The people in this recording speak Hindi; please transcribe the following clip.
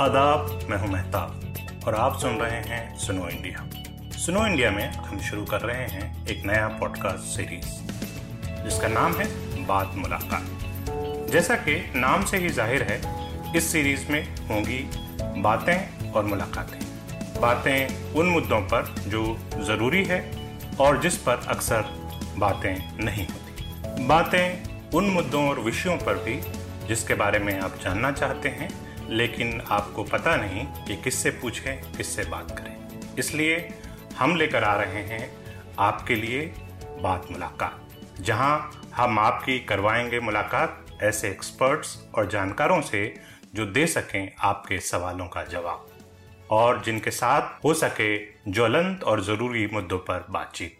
आदाब, मैं हूँ मेहताब, और आप सुन रहे हैं सुनो इंडिया। सुनो इंडिया में हम शुरू कर रहे हैं एक नया पॉडकास्ट सीरीज़ जिसका नाम है बात मुलाकात। जैसा कि नाम से ही ज़ाहिर है, इस सीरीज़ में होंगी बातें और मुलाकातें। बातें उन मुद्दों पर जो ज़रूरी है और जिस पर अक्सर बातें नहीं होती। बातें उन मुद्दों और विषयों पर भी जिसके बारे में आप जानना चाहते हैं लेकिन आपको पता नहीं कि किससे पूछें, किससे बात करें। इसलिए हम लेकर आ रहे हैं आपके लिए बात मुलाकात, जहाँ हम आपकी करवाएँगे मुलाकात ऐसे एक्सपर्ट्स और जानकारों से जो दे सकें आपके सवालों का जवाब, और जिनके साथ हो सके ज्वलंत और ज़रूरी मुद्दों पर बातचीत।